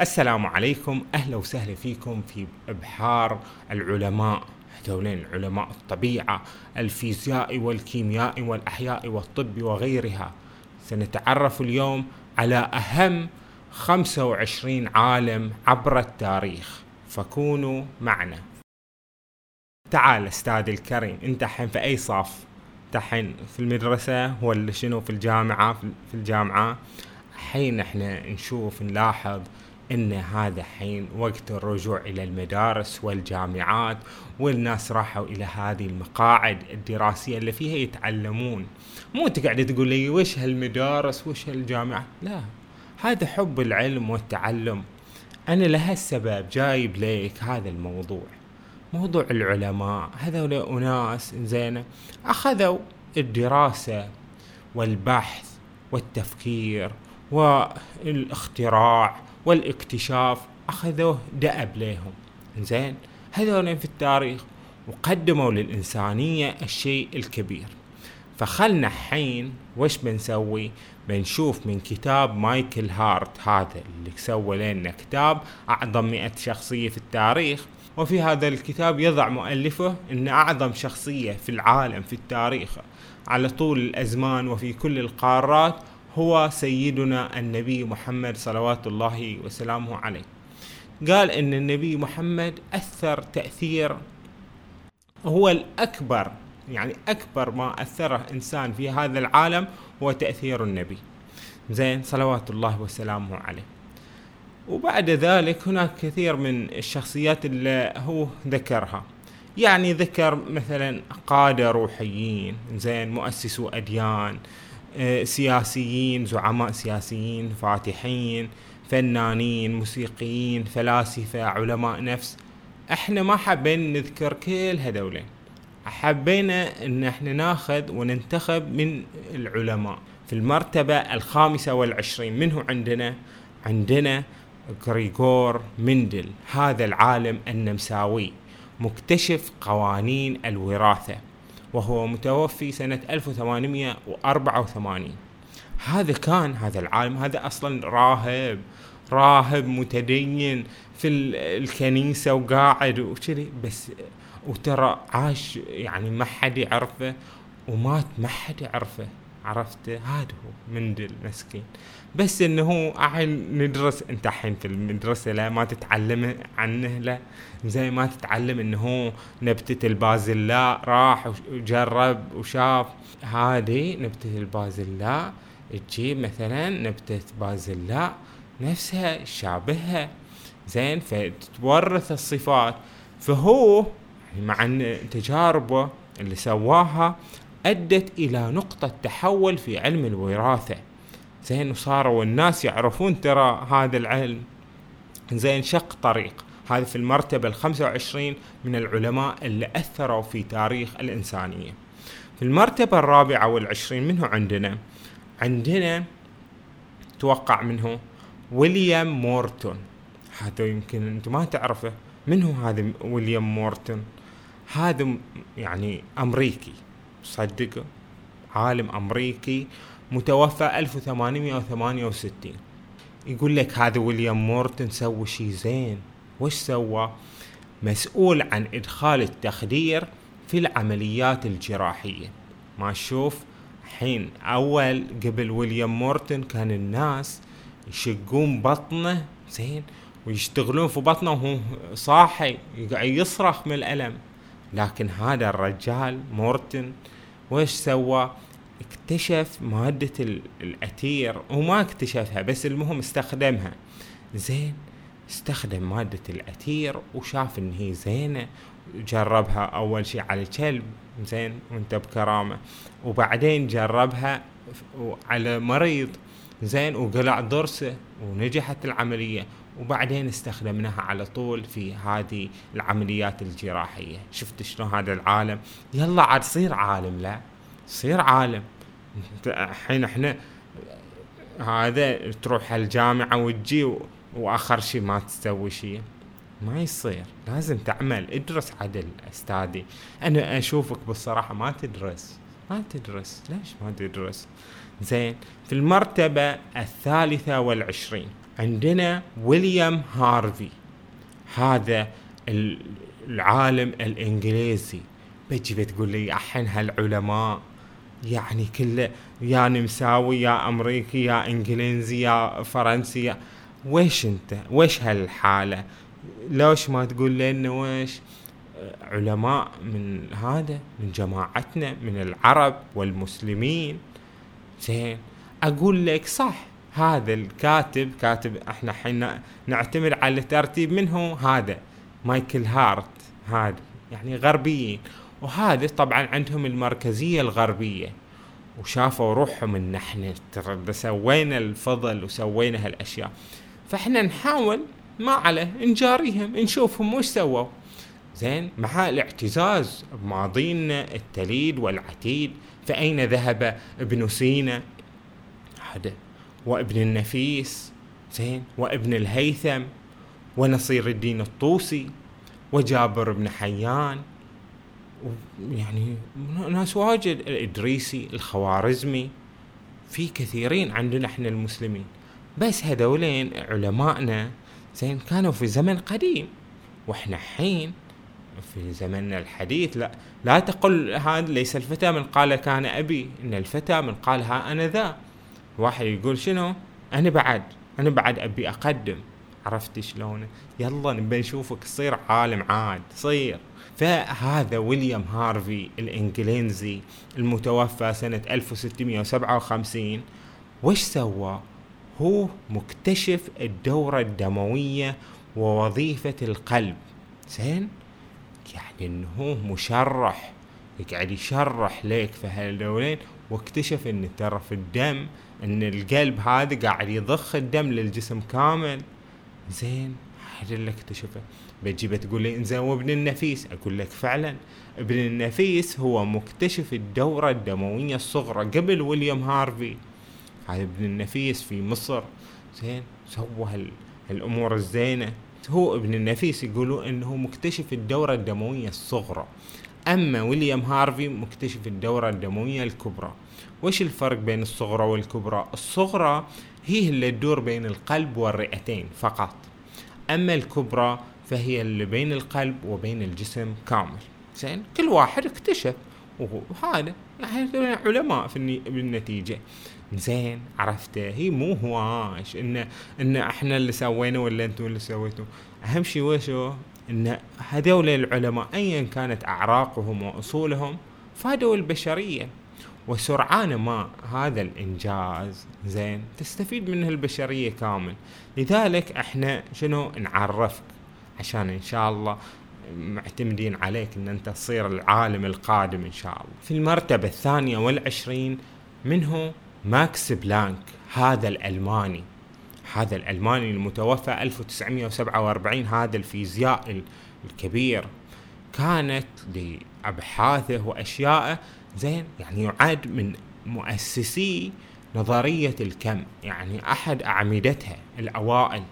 السلام عليكم. أهلا وسهلا فيكم في إبحار العلماء هذولين علماء الطبيعة الفيزياء والكيمياء والاحياء والطب وغيرها. سنتعرف اليوم على أهم 25 عالم عبر التاريخ. فكونوا معنا. تعال أستاذ الكريم أنت الحين في أي صف؟ الحين في المدرسة ولا شنو؟ في الجامعة؟ في الجامعة؟ حين إحنا نشوف نلاحظ إن هذا حين وقت الرجوع إلى المدارس والجامعات والناس راحوا إلى هذه المقاعد الدراسية اللي فيها يتعلمون. مو تقعد تقول لي وش هالمدارس وش هالجامعه لا هذا حب العلم والتعلم. أنا لهالسبب جايب لك هذا الموضوع. موضوع العلماء هذول أناس زين أخذوا الدراسة والبحث والتفكير والإختراع والاكتشاف أخذوه دأب لهم زين هذول في التاريخ وقدموا للإنسانية الشيء الكبير. فخلنا حين وش بنسوي؟ بنشوف من كتاب مايكل هارت هذا اللي سوى لنا كتاب أعظم مئة شخصية في التاريخ. وفي هذا الكتاب يضع مؤلفه أن أعظم شخصية في العالم في التاريخ. على طول الأزمان وفي كل القارات هو سيدنا النبي محمد صلوات الله وسلامه عليه. قال إن النبي محمد أثر تأثير هو الأكبر يعني أكبر ما اثره إنسان في هذا العالم هو تأثير النبي. زين صلوات الله وسلامه عليه. وبعد ذلك هناك كثير من الشخصيات اللي هو ذكرها. يعني ذكر مثلا قادة روحيين زين مؤسسو أديان سياسيين زعماء سياسيين فاتحين فنانين موسيقيين فلاسفة علماء نفس. إحنا ما حابين نذكر كل هذولين. حبينا إن إحنا ناخذ وننتخب من العلماء في المرتبة الخامسة والعشرين. منه عندنا عندنا غريغور مندل هذا العالم النمساوي مكتشف قوانين الوراثة. وهو متوفي سنة 1884 هذا كان هذا العالم هذا أصلا راهب راهب متدين في الكنيسة وقاعد وكذي. بس وترى عاش يعني ما حد يعرفه ومات ما حد يعرفه. عرفته؟ هذا هو مندل مسكين. بس إنه هو ندرس أنت الحين في المدرسة لا ما تتعلم عنه لا. زي ما تتعلم انه هو نبتة البازلاء راح وجرب وشاف. هذه نبتة البازلاء تجيب مثلا نبتة بازلاء نفسها شابهها زين فتتورث الصفات. فهو مع تجاربه اللي سواها أدت إلى نقطة تحول في علم الوراثة. زين وصاروا الناس يعرفون ترى هذا العلم. زين شق طريق. هذا في المرتبة الخمسة وعشرين من العلماء اللي أثروا في تاريخ الإنسانية. في المرتبة الرابعة والعشرين منه عندنا عندنا توقع منه ويليام مورتون. هذا يمكن أنت ما تعرفه. من هو هذا ويليام مورتون؟ هذا يعني أمريكي. صدقه عالم أمريكي متوفى 1868 يقول لك هذا ويليام مورتون سوى شيء زين. وش سوى؟ مسؤول عن إدخال التخدير في العمليات الجراحية. ما تشوف حين أول قبل ويليام مورتون كان الناس يشقون بطنه زين ويشتغلون في بطنه وهو صاحي يقعد يصرخ من الألم. لكن هذا الرجال مورتن وش سوى؟ اكتشف مادة الأتير وما اكتشفها بس المهم استخدمها. زين استخدم مادة الأتير وشاف إن هي زينة جربها أول شيء على كلب زين وأنت بكرامة. وبعدين جربها على مريض زين وقلع ضرسه ونجحت العملية. وبعدين استخدمناها على طول في هذه العمليات الجراحية. شفت شلون هذا العالم؟ يلا عاد صير عالم لا صير عالم. الحين إحنا هذا تروح الجامعة وتجي وآخر شيء ما تسوي شيء ما يصير. لازم تعمل. ادرس عدل أستاذي. أنا أشوفك بالصراحة ما تدرس. ما تدرس. ليش ما تدرس؟ زين. في المرتبة الثالثة والعشرين عندنا ويليام هارفي. هذا العالم الإنجليزي. بتجي بتقول لي احن هالعلماء يعني كله يا نمساوي يا أمريكي يا إنجليزي يا فرنسي ويش انت؟ ويش هالحالة؟ ليش ما تقول لنا ويش علماء من هذا من جماعتنا من العرب والمسلمين. زين. أقول لك صح هذا الكاتب كاتب إحنا حين نعتمد على الترتيب منه هذا مايكل هارت. هذا يعني غربيين. وهذا طبعا عندهم المركزية الغربية. وشافوا روحهم إن إحنا سوينا الفضل وسوينا هالأشياء. فإحنا نحاول ما عليه نجاريهم نشوفهم وش سووا. زين مع الاعتزاز بماضينا التليد والعتيد فأين ذهب ابن سينا؟ هذا وابن النفيس زين وابن الهيثم ونصير الدين الطوسي وجابر بن حيان يعني ناس واجد الإدريسي الخوارزمي في كثيرين عندنا إحنا المسلمين. بس هذولين علمائنا زين كانوا في زمن قديم. وإحنا حين في زمننا الحديث لا لا تقل هذا ليس الفتى من قال كان أبي إن الفتى من قال ها أنا ذا. واحد يقول شنو؟ أنا بعد أنا بعد أبي أقدم. عرفت شلون؟ يلا نبي نشوفك تصير عالم عاد صير فهذا ويليام هارفي الإنجليزي المتوفى سنة 1657 وش سوى؟ هو مكتشف الدورة الدموية ووظيفة القلب. زين؟ يعني إنه هو مشرح يقعد يشرح لك في هالدولين واكتشف إن ترى في الدم إن القلب هذا قاعد يضخ الدم للجسم كامل. زين؟ هذا اللي اكتشفه. بتجي بتقول لي إنزين وابن النفيس؟ أقول لك فعلا ابن النفيس هو مكتشف الدورة الدموية الصغرى قبل ويليام هارفي. هذا ابن النفيس في مصر. زين سوى هالأمور الزينة. هو ابن النفيس يقولوا إنه مكتشف الدورة الدموية الصغرى. أما ويليام هارفي مكتشف الدورة الدموية الكبرى. وش الفرق بين الصغرى والكبرى؟ الصغرى هي اللي تدور بين القلب والرئتين فقط. أما الكبرى فهي اللي بين القلب وبين الجسم كامل. زين كل واحد اكتشف. وهذا يعني علماء في بالنتيجة. زين عرفته هي مو هواش. إن إن إحنا اللي سوينا ولا أنتم اللي سويتوا. أهم شيء وشو إن هذول العلماء ايا كانت أعراقهم وأصولهم فادوا البشرية. وسرعان ما هذا الإنجاز زين تستفيد منه البشرية كامل. لذلك إحنا شنو؟ نعرفك عشان إن شاء الله معتمدين عليك إن أنت تصير العالم القادم إن شاء الله. في المرتبة الثانية والعشرين منه ماكس بلانك هذا الألماني. هذا الألماني المتوفى 1947 هذا الفيزيائي الكبير. كانت لأبحاثه وأشيائه زين يعني يعد من مؤسسي نظرية الكم يعني أحد أعمدتها الأوائل.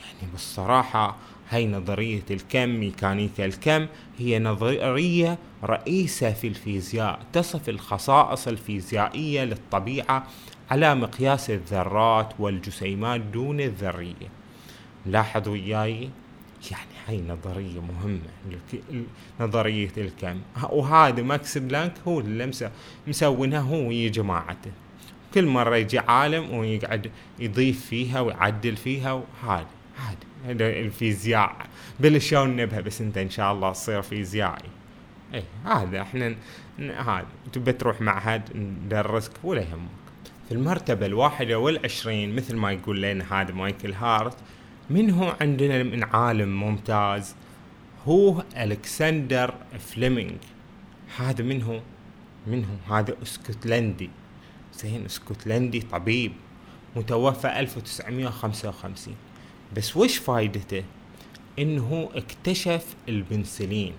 يعني بالصراحة هاي نظرية الكم ميكانيكا الكم هي نظرية رئيسة في الفيزياء تصف الخصائص الفيزيائية للطبيعة على مقياس الذرات والجسيمات دون الذرية. لاحظوا وياي؟ يعني هاي نظرية مهمة نظرية الكم. وهذا ماكس بلانك هو اللي مسوينها هو ويا جماعته. كل مرة يجي عالم ويقعد يضيف فيها ويعدل فيها وهذا. هذا الفيزياء. بلشون نبها بس انت إن شاء الله تصير فيزيائي. اي هذا إحنا هذا. تبي تروح معهد ندرسك ولا يهمك. في المرتبة الواحدة والعشرين مثل ما يقول لنا هذا مايكل هارت من هو عندنا من عالم ممتاز؟ هو ألكسندر فليمنج هذا من هو؟ من هو؟ هذا اسكتلندي. زين اسكتلندي طبيب. متوفى 1955 بس وش فايدته؟ إنه اكتشف البنسلين.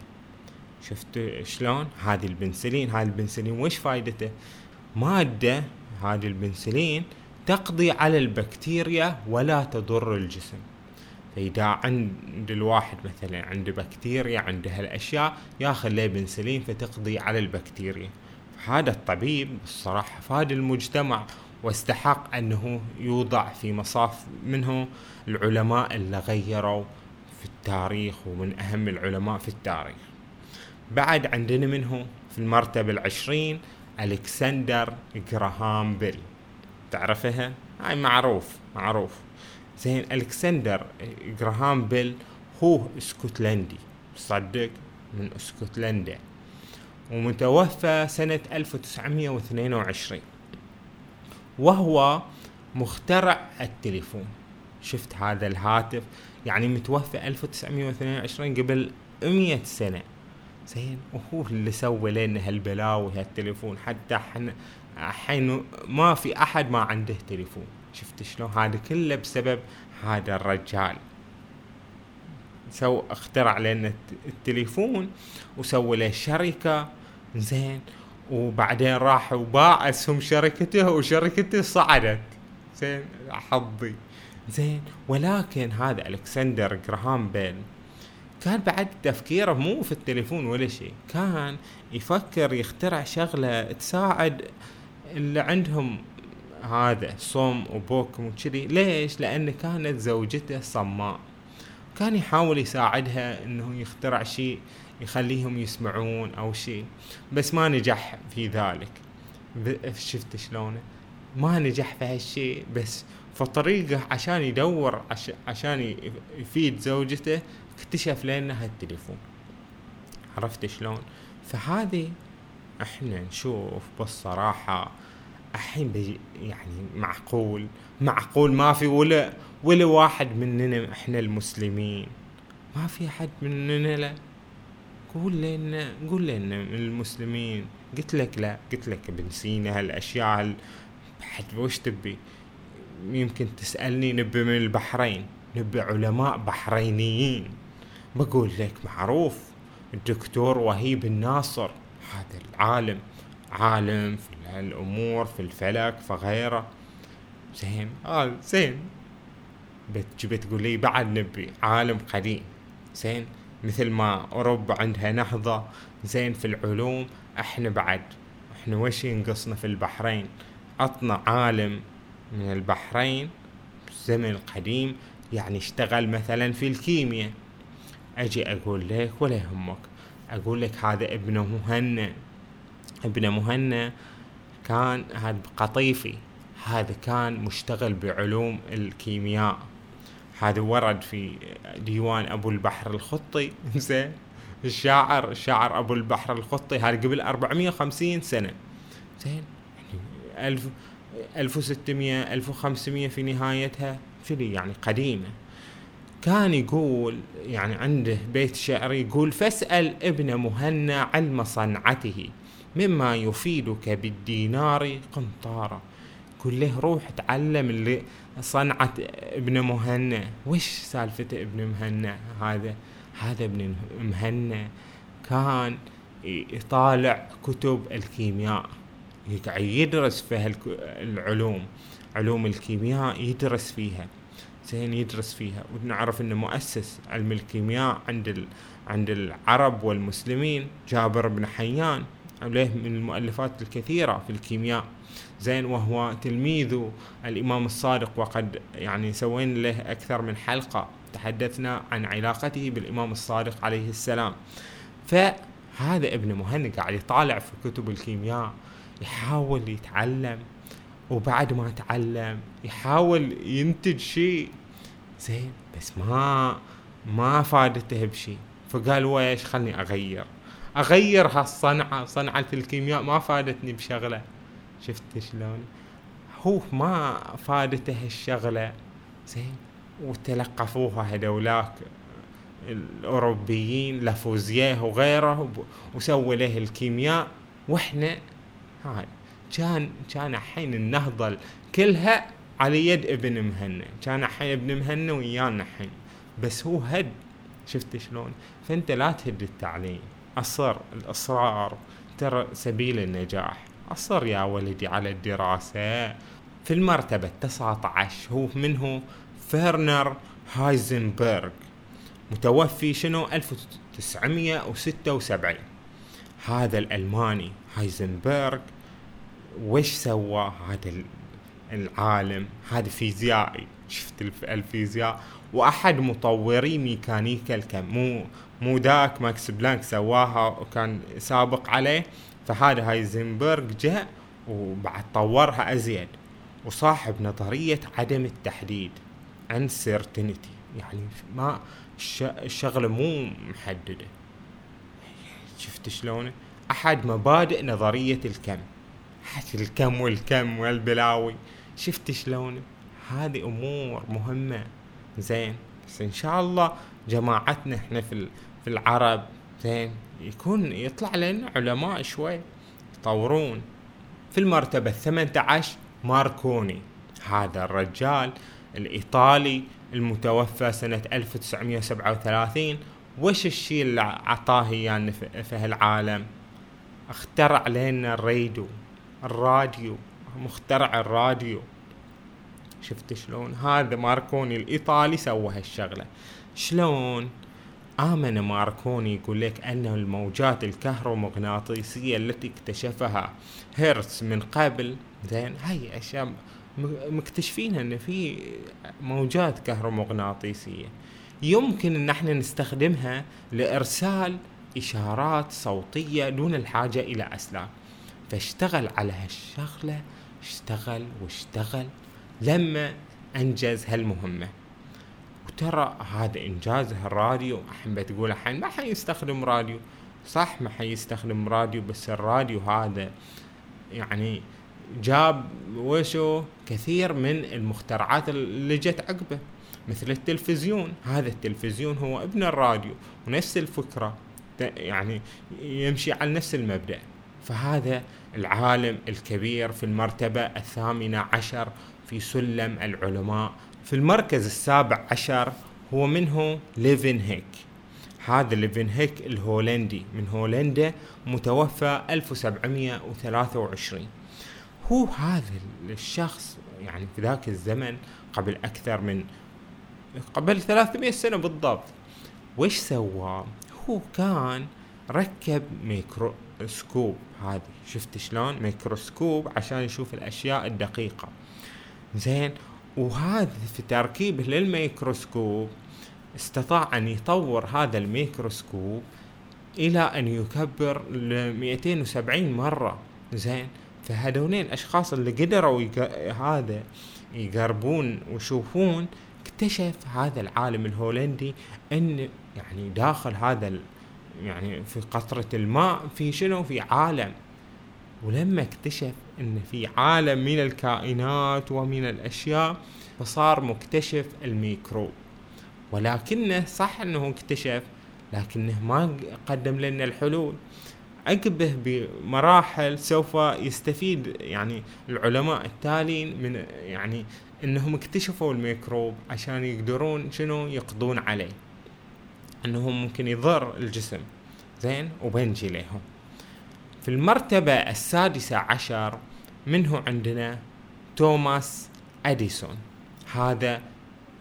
شفت شلون؟ هذه البنسلين هذا البنسلين وش فايدته؟ مادة هذه البنسلين تقضي على البكتيريا ولا تضر الجسم. فإذا عند الواحد مثلا عنده بكتيريا عنده هالأشياء ياخذ له بنسلين فتقضي على البكتيريا. هذا الطبيب الصراحة فاد المجتمع واستحق أنه يوضع في مصاف منه العلماء اللي غيروا في التاريخ ومن أهم العلماء في التاريخ. بعد عندنا منه في المرتبة العشرين ألكسندر جراهام بيل. تعرفها؟ هاي معروف معروف. زين ألكسندر جراهام بيل هو اسكتلندي صدق من اسكتلندا. ومتوفى سنة 1922 وهو مخترع التليفون. شفت هذا الهاتف؟ يعني متوفى 1922 قبل 100 سنة. زين وهو اللي سوى لنا هالبلاوي هالتليفون حتى إحنا الحين ما في أحد ما عنده تليفون. شفت شلون؟ هذا كله بسبب هذا الرجال. سو اخترع لنا التليفون وسوى له شركة. زين وبعدين راح وباع اسهم شركته وشركته صعدت. زين حظي. زين ولكن هذا ألكسندر جراهام بيل كان بعد تفكيره مو في التليفون ولا شيء كان يفكر يخترع شغلة تساعد اللي عندهم هذا صم وبوكم وكذي ليش؟ لأن كانت زوجته صماء. كان يحاول يساعدها إنه يخترع شيء يخليهم يسمعون أو شيء. بس ما نجح في ذلك. شفت شلونه؟ ما نجح في هالشيء. بس فطريقه عشان يدور عش عشان يفيد زوجته اكتشف لنا هالتليفون. عرفت شلون؟ فهذه إحنا نشوف بالصراحة الحين يعني معقول. معقول ما في ولا ولا واحد مننا إحنا المسلمين. ما في حد مننا لا. قول لنا قول لنا المسلمين قلت لك لا قلت لك ابن سينا هالأشياء حد وش تبي؟ يمكن تسألني نبي من البحرين نبي علماء بحرينيين. بقول لك معروف الدكتور وهيب الناصر هذا العالم عالم في الأمور في الفلك فغيره زين؟ آه زين. بتجي تقول لي بعد نبي عالم قديم. زين؟ مثل ما اوروبا عندها نهضة. زين في العلوم إحنا بعد إحنا وش ينقصنا في البحرين؟ عطنا عالم من البحرين بالزمن القديم يعني اشتغل مثلا في الكيمياء. أجي أقول لك ولا يهمك. أقول لك هذا ابن مهنا ابن مهنا كان هذا قطيفي. هذا كان مشتغل بعلوم الكيمياء. هذا ورد في ديوان أبو البحر الخطي. زين. الشاعر الشاعر أبو البحر الخطي هذا قبل 450 سنة. زين. يعني 1000 1600 1500 في نهايتها شذي يعني قديمة. كان يقول يعني عنده بيت شعري يقول فاسأل ابن مهنا علم صنعته مما يفيدك بالدينار قنطارا قل له روح تعلم اللي صنعة ابن مهنا. وش سالفة ابن مهنا هذا؟ هذا ابن مهنا كان يطالع كتب الكيمياء يقعد يدرس في العلوم علوم الكيمياء يدرس فيها زين يدرس فيها. ونعرف إنه مؤسس علم الكيمياء عند. عند العرب والمسلمين جابر بن حيان. عليه من المؤلفات الكثيرة في الكيمياء. زين وهو تلميذ الإمام الصادق وقد يعني سوينا له أكثر من حلقة. تحدثنا عن علاقته بالإمام الصادق عليه السلام. فهذا ابن مهند قاعد يطالع في كتب الكيمياء يحاول يتعلم وبعد ما تعلم يحاول ينتج شيء. زين بس ما ما فادته بشيء. فقال ويش خلني أغير. أغير هالصنعة صنعة الكيمياء ما فادتني بشغلة. شفت شلون؟ هو ما فادته الشغلة. زين وتلقفوها هذولاك الأوروبيين لافوزيه وغيره وسووا له الكيمياء. وإحنا هاي كان كان الحين النهضة كلها على يد ابن مهنا. كان الحين ابن مهنا ويانا الحين. بس هو هد. شفت شلون؟ فأنت لا تهد التعليم. اصر الأصرار. ترى سبيل النجاح. اصر يا ولدي على الدراسة. في المرتبة 19 هو منه فيرنر هايزنبرغ. متوفي شنو؟ 1976 هذا الألماني هايزنبرغ. وش سوى هذا العالم؟ هذا فيزيائي. شفت الفيزياء. وأحد مطوري ميكانيكا الكم مو مو ذاك ماكس بلانك سواها وكان سابق عليه فهذا هايزنبرغ جاء وبعد طورها أزيد وصاحب نظرية عدم التحديد uncertainty يعني ما الشغلة مو محددة. شفت شلون؟ أحد مبادئ نظرية الكم حتى الكم والكم والبلاوي. شفت شلون؟ هذه أمور مهمة. زين بس إن شاء الله جماعتنا إحنا في في العرب زين؟ يكون يطلع لنا علماء شوي يطورون. في المرتبة الثمنة عشر ماركوني هذا الرجال الإيطالي المتوفى سنة 1937 وش الشيء اللي عطاه يعني في هالعالم؟ اخترع لنا الراديو الراديو مخترع الراديو. شفت شلون؟ هذا ماركوني الإيطالي سوى هالشغلة. شلون؟ آمن ماركوني يقول لك أن الموجات الكهرومغناطيسية التي اكتشفها هيرتز من قبل زين هاي أشياء مكتشفينها أن في موجات كهرومغناطيسية. يمكن أن إحنا نستخدمها لإرسال إشارات صوتية دون الحاجة إلى أسلاك. فاشتغل على هالشغلة اشتغل واشتغل لما أنجز هالمهمة. وترى هذا انجازه الراديو إحنا تقول الحين ما حيستخدم راديو. صح ما حيستخدم راديو بس الراديو هذا يعني جاب وشو؟ كثير من المخترعات اللي جت عقبه مثل التلفزيون. هذا التلفزيون هو ابن الراديو ونفس الفكرة. يعني يمشي على نفس المبدأ. فهذا العالم الكبير في المرتبة الثامنة عشر في سلم العلماء في المركز السابع عشر هو منه ليفن هيك هذا ليفن هيك الهولندي. من هولندا متوفى 1723 هو هذا الشخص يعني في ذاك الزمن قبل أكثر من قبل 300 سنة بالضبط. وش سوى؟ هو كان ركب ميكروسكوب. هذه شفت شلون؟ ميكروسكوب عشان يشوف الأشياء الدقيقة. زين وهذا في تركيبه للميكروسكوب استطاع أن يطور هذا الميكروسكوب إلى أن يكبر ل 270 مرة. زين؟ فهذولين الأشخاص اللي قدروا يق... هذا يقربون ويشوفون اكتشف هذا العالم الهولندي أن يعني داخل هذا يعني في قطرة الماء في شنو؟ في عالم. ولما اكتشف إن في عالم من الكائنات ومن الأشياء فصار مكتشف الميكروب. ولكنه صح إنه اكتشف لكنه ما قدم لنا الحلول. عقبه بمراحل سوف يستفيد يعني العلماء التالين من يعني إنهم اكتشفوا الميكروب عشان يقدرون شنو يقضون عليه. انه ممكن يضر الجسم. زين؟ وبنجي لهم في المرتبة السادسة عشر منه عندنا توماس أديسون. هذا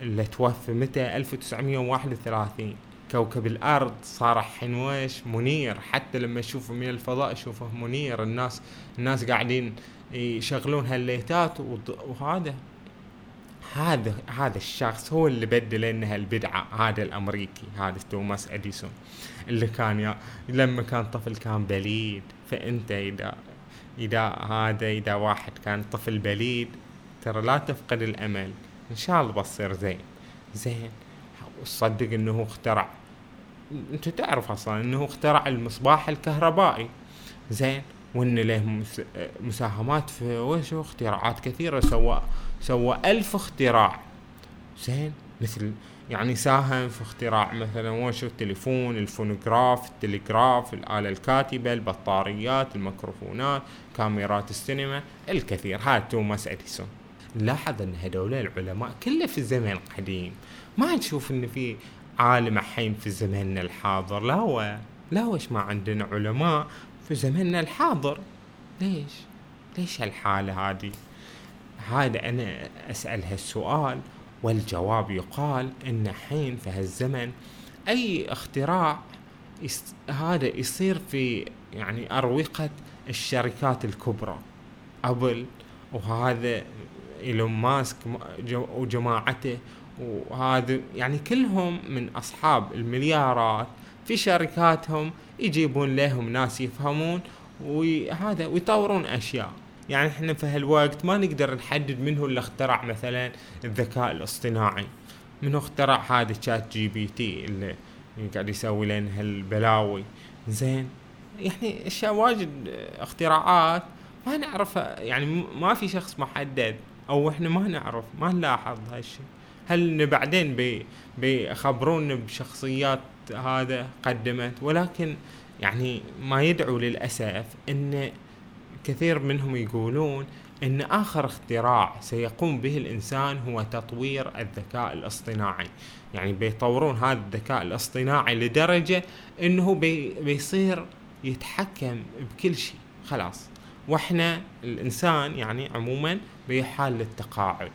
اللي توفى متى؟ 1931 كوكب الأرض صار حنوش منير. حتى لما يشوفه من الفضاء يشوفه منير. الناس الناس قاعدين يشغلون هالليتات وهذا هذا هذا الشخص هو اللي بدل لنا هالبدعة هذا الأمريكي هذا توماس أديسون اللي كان يا لما كان طفل كان بليد. فأنت إذا إذا هذا إذا واحد كان طفل بليد ترى لا تفقد الأمل. إن شاء الله بصير زين. زين. وصدق إنه اخترع. أنت تعرف أصلا إنه اخترع المصباح الكهربائي. زين. وإن له مساهمات في وشو اختراعات كثيرة سوى سوى ألف اختراع. زين. مثل يعني ساهم في اختراع مثلا وشو التليفون الفونوغراف التليغراف الآلة الكاتبة البطاريات الميكروفونات كاميرات السينما الكثير. هذا توماس إديسون. لاحظ أن هذول العلماء كله في الزمن القديم. ما نشوف إن في عالم الحين في زمننا الحاضر. لا هو لا وش ما عندنا علماء في زمننا الحاضر. ليش؟ ليش هالحالة هذه؟ هذا أنا أسأل هالسؤال. والجواب يقال إن حين في هالزمن أي اختراع هذا يصير في يعني أروقة الشركات الكبرى. أبل وهذا إيلون ماسك وجماعته وهذا يعني كلهم من أصحاب المليارات في شركاتهم يجيبون لهم ناس يفهمون وهذا ويطورون أشياء. يعني إحنا في هالوقت ما نقدر نحدد من هو اللي اخترع مثلا الذكاء الاصطناعي. منو اخترع هذا ChatGPT اللي قاعد يسوي لنا هالبلاوي؟ زين. يعني أشياء واجد اختراعات ما نعرفها. يعني ما في شخص محدد أو إحنا ما نعرف ما نلاحظ هالشيء هل بعدين بي بيخبرونا بشخصيات هذا قدمت؟ ولكن يعني ما يدعو للأسف ان كثير منهم يقولون إن آخر اختراع سيقوم به الإنسان هو تطوير الذكاء الاصطناعي. يعني بيطورون هذا الذكاء الاصطناعي لدرجة إنه بي بيصير يتحكم بكل شيء. خلاص. وإحنا الإنسان يعني عموما بحال للتقاعد.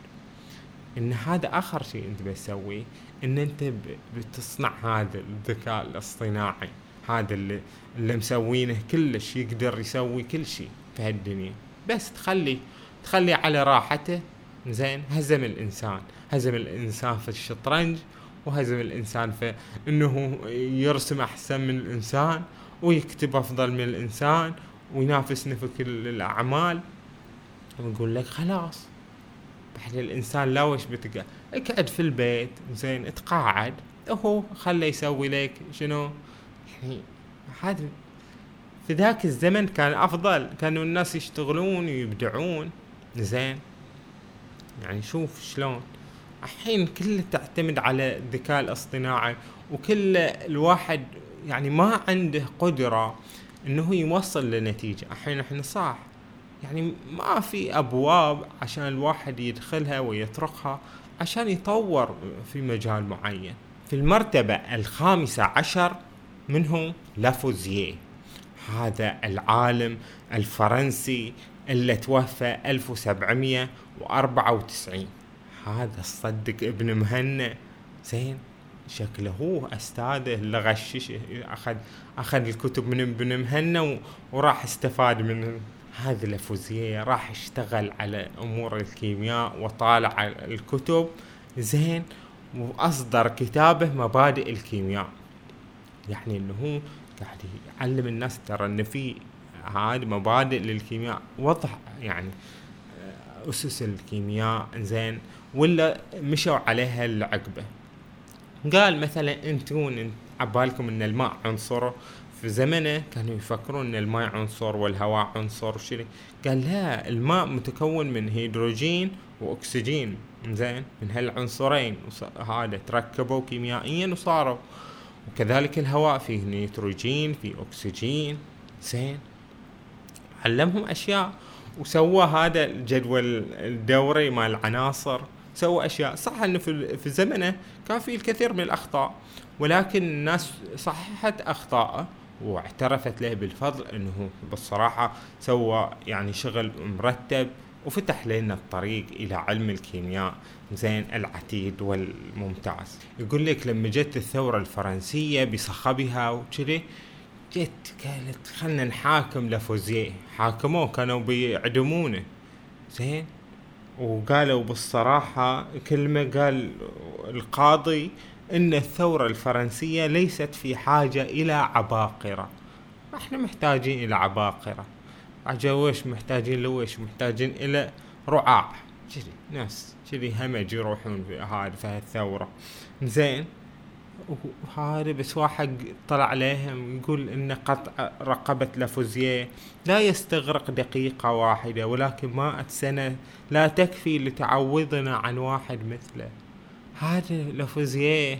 إن هذا آخر شيء أنت بتسويه إن أنت بتصنع هذا الذكاء الاصطناعي هذا اللي, اللي مسوينه كلش يقدر يسوي كل شيء. في هالدنيا. بس تخلي تخلي على راحته. زين هزم الإنسان. هزم الإنسان في الشطرنج وهزم الإنسان في إنه يرسم أحسن من الإنسان ويكتب أفضل من الإنسان وينافسنا في كل الأعمال. ونقول لك خلاص. بعد الإنسان لا وش بتقعد اقعد في البيت. زين اتقاعد. هو خله يسوي لك شنو؟ يعني هذا في ذاك الزمن كان أفضل كانوا الناس يشتغلون ويبدعون. زين؟ يعني شوف شلون. الحين كله تعتمد على الذكاء الاصطناعي وكل الواحد يعني ما عنده قدرة إنه يوصل لنتيجة. الحين إحنا صح. يعني ما في أبواب عشان الواحد يدخلها ويطرقها عشان يطور في مجال معين. في المرتبة الخامسة عشر منه لافوزيه هذا العالم الفرنسي اللي توفى 1794 هذا صدق ابن مهنا. زين شكله هو أستاذه اللي غششه أخذ أخذ الكتب من ابن مهنا وراح استفاد من هذه الافوزيه راح اشتغل على أمور الكيمياء وطالع الكتب. زين وأصدر كتابه مبادئ الكيمياء. يعني إنه هو قاعد يعلم الناس ترى إن في هذه مبادئ للكيمياء. وضع يعني أسس الكيمياء زين ولا مشوا عليها العقبة. قال مثلا انتون عبالكم إن الماء عنصر في زمنه كانوا يفكرون إن الماء عنصر والهواء عنصر وشري قال لا الماء متكون من هيدروجين وأكسجين. زين من هالعنصرين. هذا تركبوا كيميائيا وصاروا. وكذلك الهواء فيه نيتروجين فيه أكسجين. زين. علمهم أشياء وسوى هذا الجدول الدوري مال العناصر سوى أشياء. صح إنه في في زمنه كان في الكثير من الأخطاء ولكن الناس صححت اخطائه واعترفت له بالفضل إنه بالصراحة سوى يعني شغل مرتب وفتح لنا الطريق إلى علم الكيمياء زين العتيد والممتاز. يقول لك لما جت الثورة الفرنسية بصخبها وكذي جت قالت خلنا نحاكم لافوزيه. حاكموه كانوا بيعدمونه. زين؟ وقالوا بالصراحة كلمة قال القاضي إن الثورة الفرنسية ليست في حاجة إلى عباقرة. إحنا محتاجين إلى عباقرة. عجوش محتاجين لوش محتاجين إلى رعاع كذي ناس كذي همج يروحون في هذا في هالثورة. زين وهذا بس واحد طلع عليهم يقول ان قطع رقبة لافوزيه لا يستغرق دقيقة واحدة ولكن مائة سنة لا تكفي لتعوضنا عن واحد مثله. هذا لافوزيه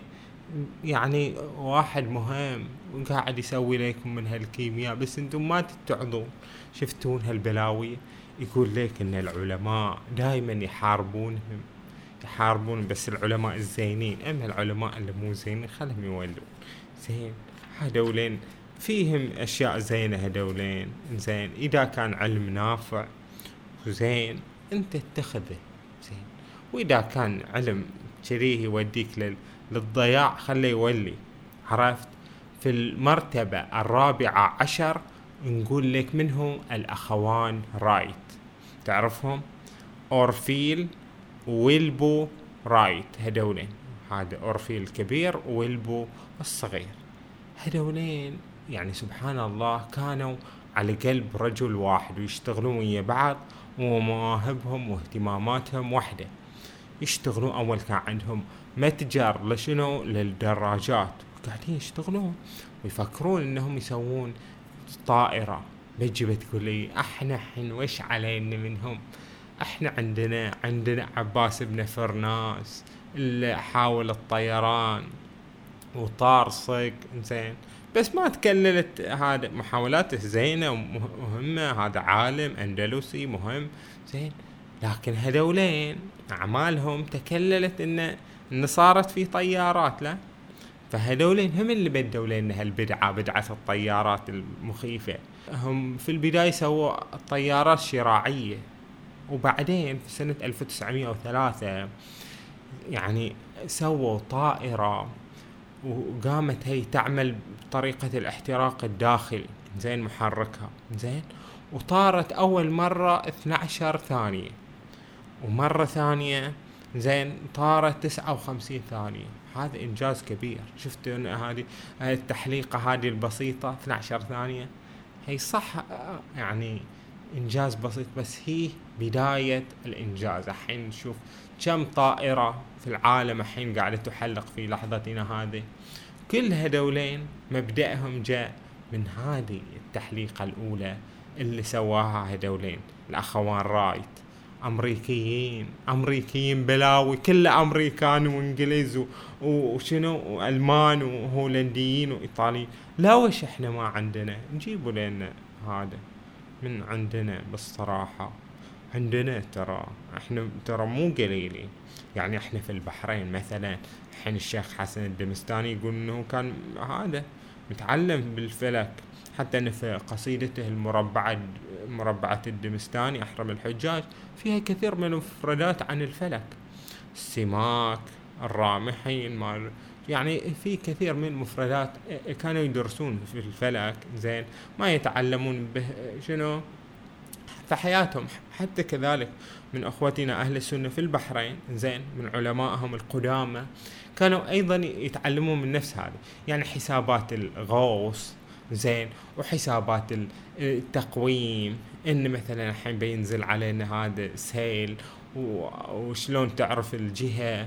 يعني واحد مهم وقاعد يسوي لكم من هالكيمياء بس أنتم ما تتعظون. شفتون هالبلاوي يقول لك إن العلماء دائما يحاربونهم يحاربون بس العلماء الزينين. أما العلماء اللي مو زينين خلهم يولون زين هذولين فيهم أشياء زينة هذولين زين إذا كان علم نافع زين أنت اتخذه زين وإذا كان علم كذي يوديك للضياع خليه يولي. عرفت؟ في المرتبة الرابعة عشر نقول لك منهم الأخوان رايت. تعرفهم؟ أورفيل ويلبر رايت. هدولين. هذا أورفيل الكبير ويلبر الصغير. هدولين يعني سبحان الله كانوا على قلب رجل واحد ويشتغلون ويا بعض ومواهبهم واهتماماتهم واحدة. يشتغلون أول كان عندهم متجر لشنو؟ للدراجات. قاعدين يشتغلون ويفكرون إنهم يسوون طائرة. بيجي بتقول لي أحنا حن وش علينا منهم؟ أحنا عندنا عندنا عباس بن فرناس اللي حاول الطيران وطار صق زين. بس ما تكللت. هذا محاولاته زينة ومهمة. هذا عالم أندلسي مهم زين. لكن هذولين أعمالهم تكللت إن إن صارت في طيارات لا؟ فهذولين هم اللي بدوا لنا هالبدعة بدعة الطيارات المخيفة. هم في البداية سووا طيارات شراعية وبعدين في سنة 1903 يعني سووا طائرة وقامت هي تعمل بطريقة الاحتراق الداخلي زين محركها زين. وطارت أول مرة 12 ثانية. ومرة ثانية زين طارت 59 ثانية. هذا إنجاز كبير. شفتوا أن هذه التحليقة هذه البسيطة 12 ثانية؟ هي صح يعني إنجاز بسيط بس هي بداية الإنجاز. الحين نشوف كم طائرة في العالم الحين قاعدة تحلق في لحظتنا هذه. كل هذولين مبدأهم جاء من هذه التحليقة الأولى اللي سواها هذولين الأخوان رايت. أمريكيين. أمريكيين بلاوي. كله أمريكان وإنجليز وشنو؟ وألمان وهولنديين وإيطاليين. لا وش إحنا ما عندنا؟ نجيبوا لنا هذا. من عندنا بالصراحة. عندنا ترى. إحنا ترى مو قليلين. يعني إحنا في البحرين مثلا. الحين الشيخ حسن الدمستاني يقول إنه كان هذا متعلم بالفلك. حتى انه في قصيدته المربعة مربعة الدمستاني أحرم الحجاج فيها كثير من المفردات عن الفلك. السماك الرامحين مال يعني في كثير من المفردات كانوا يدرسون في الفلك زين ما يتعلمون به شنو؟ فحياتهم. حتى كذلك من أخوتنا أهل السنة في البحرين زين من علمائهم القدامى كانوا أيضا يتعلمون من نفس هذا يعني حسابات الغوص زين. وحسابات التقويم إن مثلا الحين بينزل علينا هذا سيل وشلون تعرف الجهة؟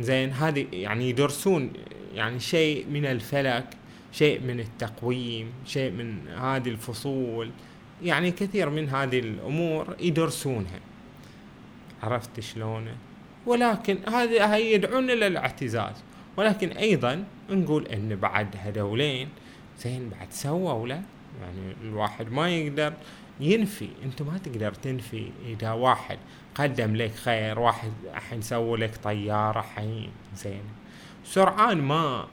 زين هذه يعني يدرسون يعني شيء من الفلك شيء من التقويم شيء من هذه الفصول. يعني كثير من هذه الأمور يدرسونها. عرفت شلون؟ ولكن هي يدعون للاعتزاز ولكن أيضا نقول إن بعد هذولين زين بعد سووا له يعني الواحد ما يقدر ينفي. انت ما تقدر تنفي إذا واحد قدم لك خير واحد الحين سووا لك طيارة حين زين. سرعان ما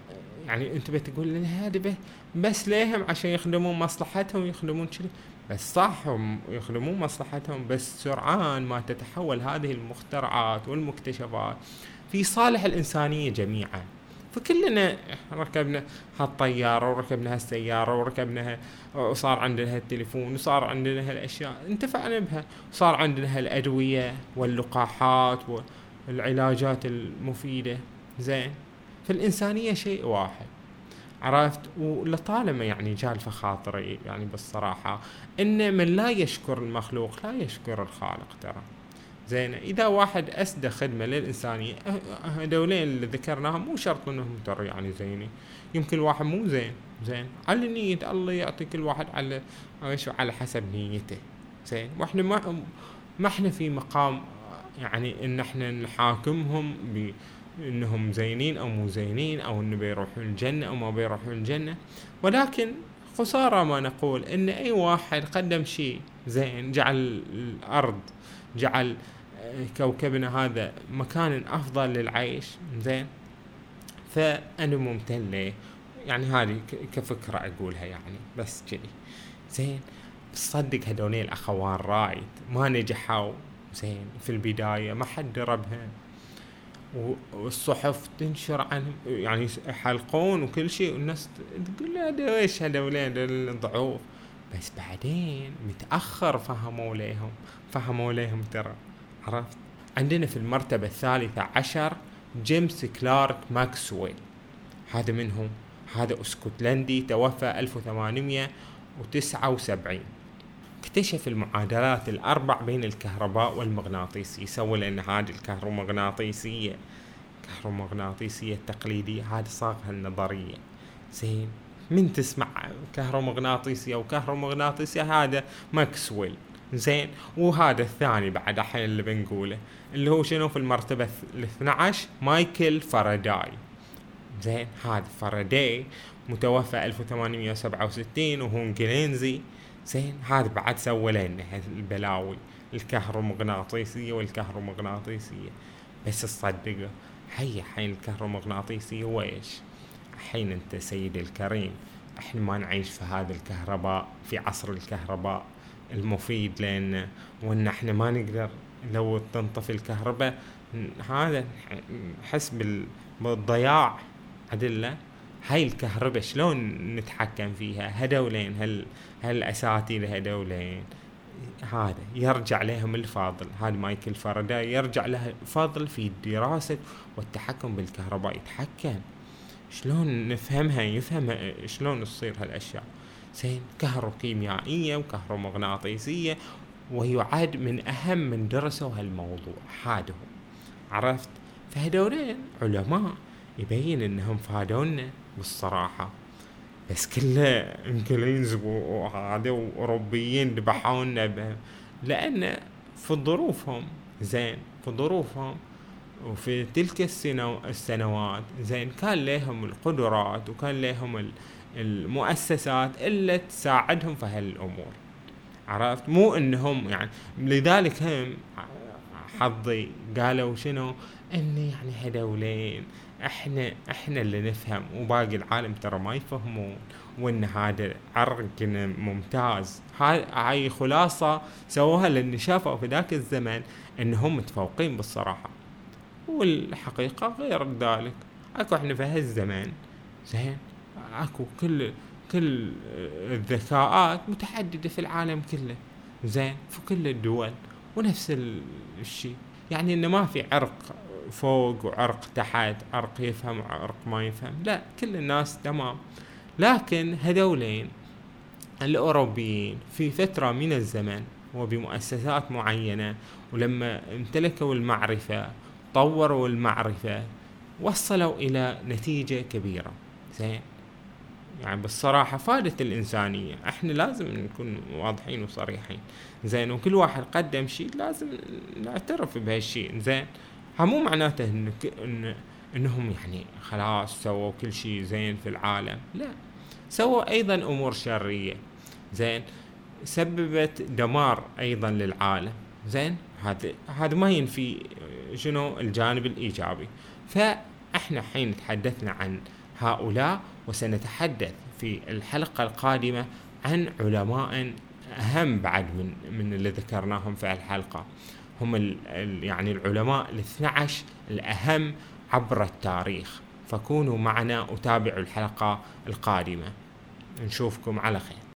يعني انت بتقول لنا هذا بس ليهم عشان يخدمون مصلحتهم يخدمون كذي بس صح هم يخدمون مصلحتهم بس سرعان ما تتحول هذه المخترعات والمكتشفات في صالح الإنسانية جميعا. فكلنا ركبنا هالطيارة وركبنا هالسيارة وركبنا وصار عندنا هالتليفون وصار عندنا هالأشياء انتفعنا بها. وصار عندنا هالأدوية واللقاحات والعلاجات المفيدة. زين. فالإنسانية شيء واحد. عرفت؟ ولطالما يعني جال في خاطري يعني بالصراحة إن من لا يشكر المخلوق لا يشكر الخالق ترى. زين. إذا واحد أسدى خدمة للانسانيه هذولين اللي ذكرناهم مو شرط إنهم ترى يعني زينين يمكن واحد مو زين. زين. على نية الله يعطي كل واحد على على حسب نيته. زين. وإحنا ما ما إحنا في مقام يعني إن إحنا نحاكمهم ب انهم زينين أو مو زينين أو إنه بيروحون الجنة أو ما بيروحون الجنة ولكن خسارة ما نقول إن أي واحد قدم شيء زين جعل الأرض جعل كوكبنا هذا مكان أفضل للعيش زين؟ فأنا ممتن له يعني هذه كفكرة أقولها يعني بس كذي. زين؟ صدق هذولين الأخوان رايد ما نجحوا زين؟ في البداية ما حد دربهم. والصحف تنشر عنهم يعني يحلقون وكل شيء والناس تقول هذا إيش هذولين؟ الضعوف. بس بعدين متأخر فهموا ليهم فهموا ليهم ترى. عرفت؟ عندنا في المرتبة الثالثة عشر جيمس كلارك ماكسويل. هذا منهم هذا أسكتلندي توفى 1879 اكتشف المعادلات الأربع بين الكهرباء والمغناطيس يسوي هذه الكهرومغناطيسية. الكهرومغناطيسية التقليدية. هذه صاغها النظرية. زين من تسمع كهرومغناطيسية أو كهرومغناطيسية؟ هذا ماكسويل. زين. وهذا الثاني بعد الحين اللي بنقوله اللي هو شنو في المرتبة ال 12 مايكل فاراداي. زين هذا فاراداي متوفى 1867 وهو إنجليزي. زين هذا بعد سوى لنا البلاوي الكهرومغناطيسية والكهرومغناطيسية. بس تصدقه هي حين الكهرومغناطيسية ويش حين أنت سيدي الكريم إحنا ما نعيش في هذا الكهرباء في عصر الكهرباء. المفيد لنا وإن إحنا ما نقدر لو تنطفي الكهرباء هذا نحس بالضياع أدلة. هاي الكهرباء شلون نتحكم فيها؟ هدولين هل هل اساتذه هدولين. هذا يرجع لهم الفاضل. هذا مايكل فاراداي يرجع له فضل في دراسة والتحكم بالكهرباء يتحكم. شلون نفهمها؟ يفهم شلون تصير هالأشياء. زين كهروكيميائية وكهرومغناطيسية ويعد من أهم من درسوا هالموضوع هذا عرفت؟ فهدولين علماء يبين إنهم فادونا بالصراحة. بس كله انجليز وهذا وأوروبيين ذبحونا لأن في ظروفهم زين في ظروفهم وفي تلك السنوات زين كان لهم القدرات وكان لهم المؤسسات اللي تساعدهم في هالأمور. عرفت؟ مو إنهم يعني لذلك هم حظي قالوا شنو؟ ان يعني هذولين إحنا إحنا اللي نفهم وباقي العالم ترى ما يفهمون وإن هذا عرقنا ممتاز. هاي خلاصة سووها لأن شافوا في ذاك الزمن انهم متفوقين بالصراحة والحقيقة غير ذلك. أكو إحنا في هالزمن زين؟ اكو كل كل الذكاءات متعددة في العالم كله. زين؟ في كل الدول. ونفس الشيء يعني إنه ما في عرق فوق وعرق تحت عرق يفهم وعرق ما يفهم. لا كل الناس تمام. لكن هذولين الأوروبيين في فترة من الزمن وبمؤسسات معينة ولما امتلكوا المعرفة طوروا المعرفة وصلوا إلى نتيجة كبيرة. زين؟ يعني بالصراحة فادت الإنسانية. إحنا لازم نكون واضحين وصريحين. زين وكل واحد قدم شيء لازم نعترف بهالشيء. زين ها مو معناته إن, إن إنهم يعني خلاص سووا كل شيء زين في العالم. لا سووا أيضا أمور شرية. زين سببت دمار أيضا للعالم. زين هذا هذا ما ينفي شنو؟ الجانب الإيجابي. فإحنا حين تحدثنا عن هؤلاء وسنتحدث في الحلقة القادمة عن علماء أهم بعد من من اللي ذكرناهم في الحلقة. هم ال يعني العلماء ال 12 الأهم عبر التاريخ. فكونوا معنا وتابعوا الحلقة القادمة. نشوفكم على خير.